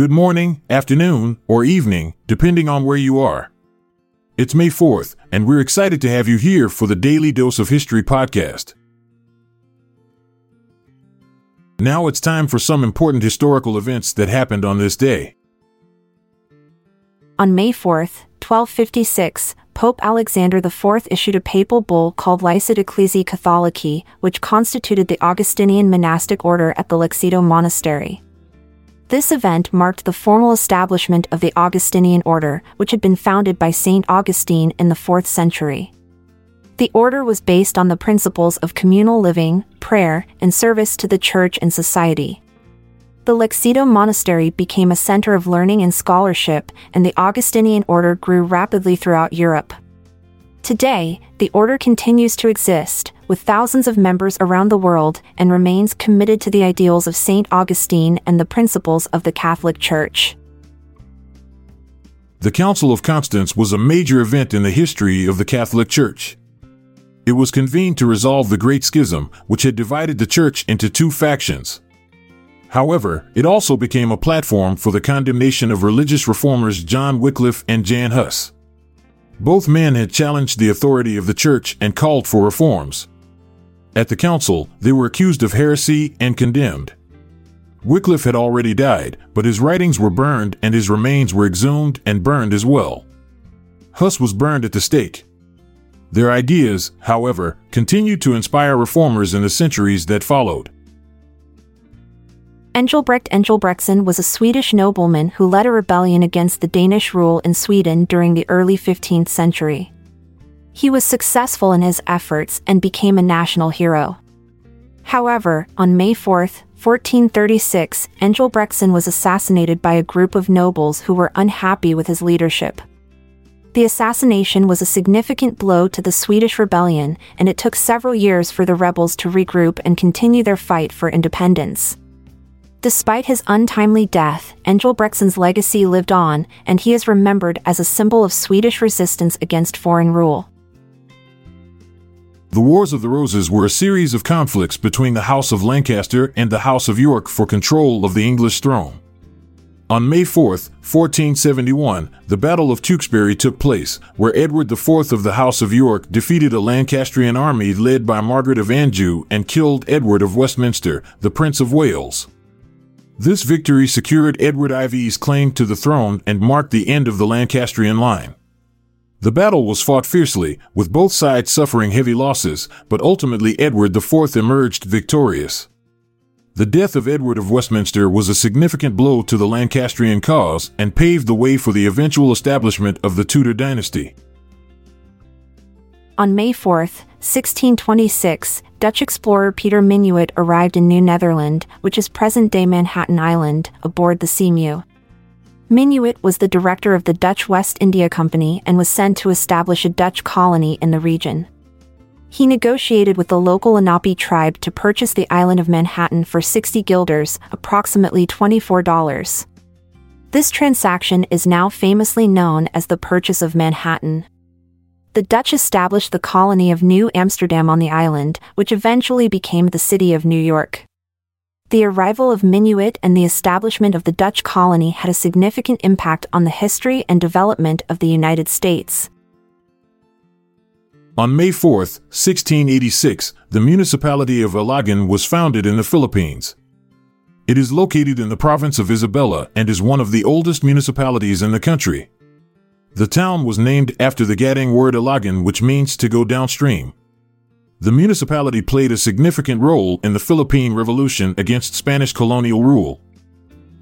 Good morning, afternoon, or evening, depending on where you are. It's May 4th, and we're excited to have you here for the Daily Dose of History podcast. Now it's time for some important historical events that happened on this day. On May 4th, 1256, Pope Alexander IV issued a papal bull called Licet Ecclesiae Catholicae, which constituted the Augustinian monastic order at the Lecceto Monastery. This event marked the formal establishment of the Augustinian order, which had been founded by St. Augustine in the 4th century. The order was based on the principles of communal living, prayer, and service to the church and society. The Lecceto Monastery became a center of learning and scholarship, and the Augustinian order grew rapidly throughout Europe. Today, the order continues to exist, with thousands of members around the world, and remains committed to the ideals of St. Augustine and the principles of the Catholic Church. The Council of Constance was a major event in the history of the Catholic Church. It was convened to resolve the Great Schism, which had divided the Church into two factions. However, it also became a platform for the condemnation of religious reformers John Wycliffe and Jan Hus. Both men had challenged the authority of the church and called for reforms. At the council, they were accused of heresy and condemned. Wycliffe had already died, but his writings were burned and his remains were exhumed and burned as well. Hus was burned at the stake. Their ideas, however, continued to inspire reformers in the centuries that followed. Engelbrekt Engelbrektsson was a Swedish nobleman who led a rebellion against the Danish rule in Sweden during the early 15th century. He was successful in his efforts and became a national hero. However, on May 4, 1436, Engelbrektsson was assassinated by a group of nobles who were unhappy with his leadership. The assassination was a significant blow to the Swedish rebellion, and it took several years for the rebels to regroup and continue their fight for independence. Despite his untimely death, Engelbrektsson's legacy lived on, and he is remembered as a symbol of Swedish resistance against foreign rule. The Wars of the Roses were a series of conflicts between the House of Lancaster and the House of York for control of the English throne. On May 4, 1471, the Battle of Tewkesbury took place, where Edward IV of the House of York defeated a Lancastrian army led by Margaret of Anjou and killed Edward of Westminster, the Prince of Wales. This victory secured Edward IV's claim to the throne and marked the end of the Lancastrian line. The battle was fought fiercely, with both sides suffering heavy losses, but ultimately Edward IV emerged victorious. The death of Edward of Westminster was a significant blow to the Lancastrian cause and paved the way for the eventual establishment of the Tudor dynasty. On May 4, 1626, Dutch explorer Peter Minuit arrived in New Netherland, which is present-day Manhattan Island, aboard the See Meeuw. Minuit was the director of the Dutch West India Company and was sent to establish a Dutch colony in the region. He negotiated with the local Lenape tribe to purchase the island of Manhattan for 60 guilders, approximately $24. This transaction is now famously known as the Purchase of Manhattan the Dutch established the colony of New Amsterdam on the island, which eventually became the city of New York. The arrival of Minuit and the establishment of the Dutch colony had a significant impact on the history and development of the United States. On May 4, 1686, the municipality of Ilagan was founded in the Philippines. It is located in the province of Isabela and is one of the oldest municipalities in the country. The town was named after the Gaddang word Ilagan, which means to go downstream. The municipality played a significant role in the Philippine Revolution against Spanish colonial rule.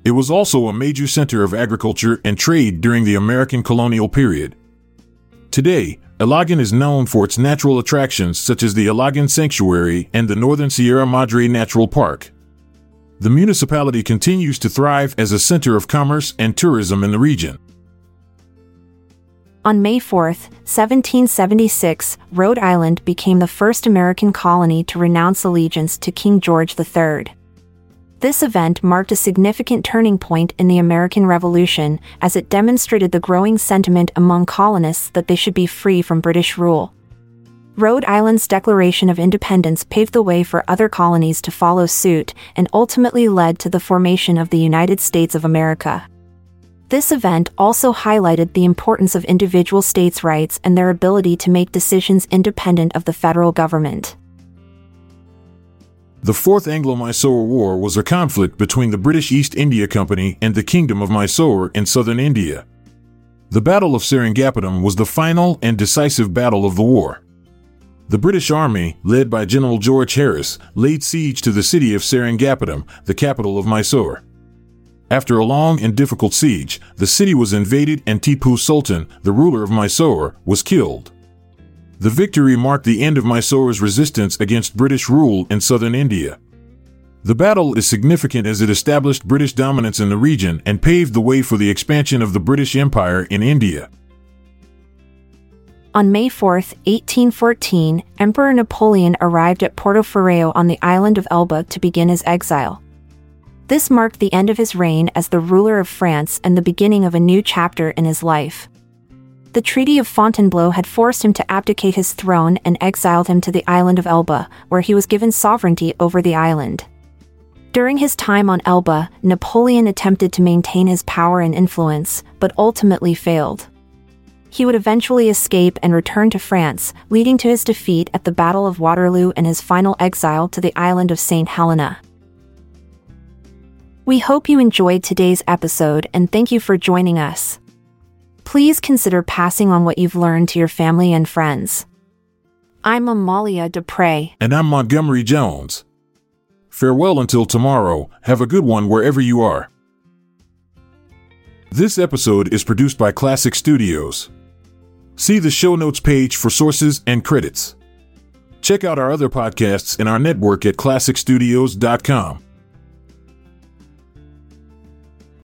It was also a major center of agriculture and trade during the American colonial period. Today, Ilagan is known for its natural attractions such as the Ilagan Sanctuary and the Northern Sierra Madre Natural Park. The municipality continues to thrive as a center of commerce and tourism in the region. On May 4, 1776, Rhode Island became the first American colony to renounce allegiance to King George III. This event marked a significant turning point in the American Revolution as it demonstrated the growing sentiment among colonists that they should be free from British rule. Rhode Island's Declaration of Independence paved the way for other colonies to follow suit and ultimately led to the formation of the United States of America. This event also highlighted the importance of individual states' rights and their ability to make decisions independent of the federal government. The Fourth Anglo-Mysore War was a conflict between the British East India Company and the Kingdom of Mysore in southern India. The Battle of Seringapatam was the final and decisive battle of the war. The British Army, led by General George Harris, laid siege to the city of Seringapatam, the capital of Mysore. After a long and difficult siege, the city was invaded and Tipu Sultan, the ruler of Mysore, was killed. The victory marked the end of Mysore's resistance against British rule in southern India. The battle is significant as it established British dominance in the region and paved the way for the expansion of the British Empire in India. On May 4, 1814, Emperor Napoleon arrived at Portoferraio on the island of Elba to begin his exile. This marked the end of his reign as the ruler of France and the beginning of a new chapter in his life the Treaty of Fontainebleau had forced him to abdicate his throne and exiled him to the island of Elba, where he was given sovereignty over the island. During his time on Elba, Napoleon attempted to maintain his power and influence, but ultimately failed. He would eventually escape and return to France, leading to his defeat at the Battle of Waterloo and his final exile to the island of St. Helena. We hope you enjoyed today's episode and thank you for joining us please consider passing on what you've learned to your family and friends. I'm Amalia Dupre. And I'm Montgomery Jones. Farewell until tomorrow. Have a good one wherever you are. This episode is produced by Klassic Studios. See the show notes page for sources and credits. Check out our other podcasts in our network at klassicstudios.com.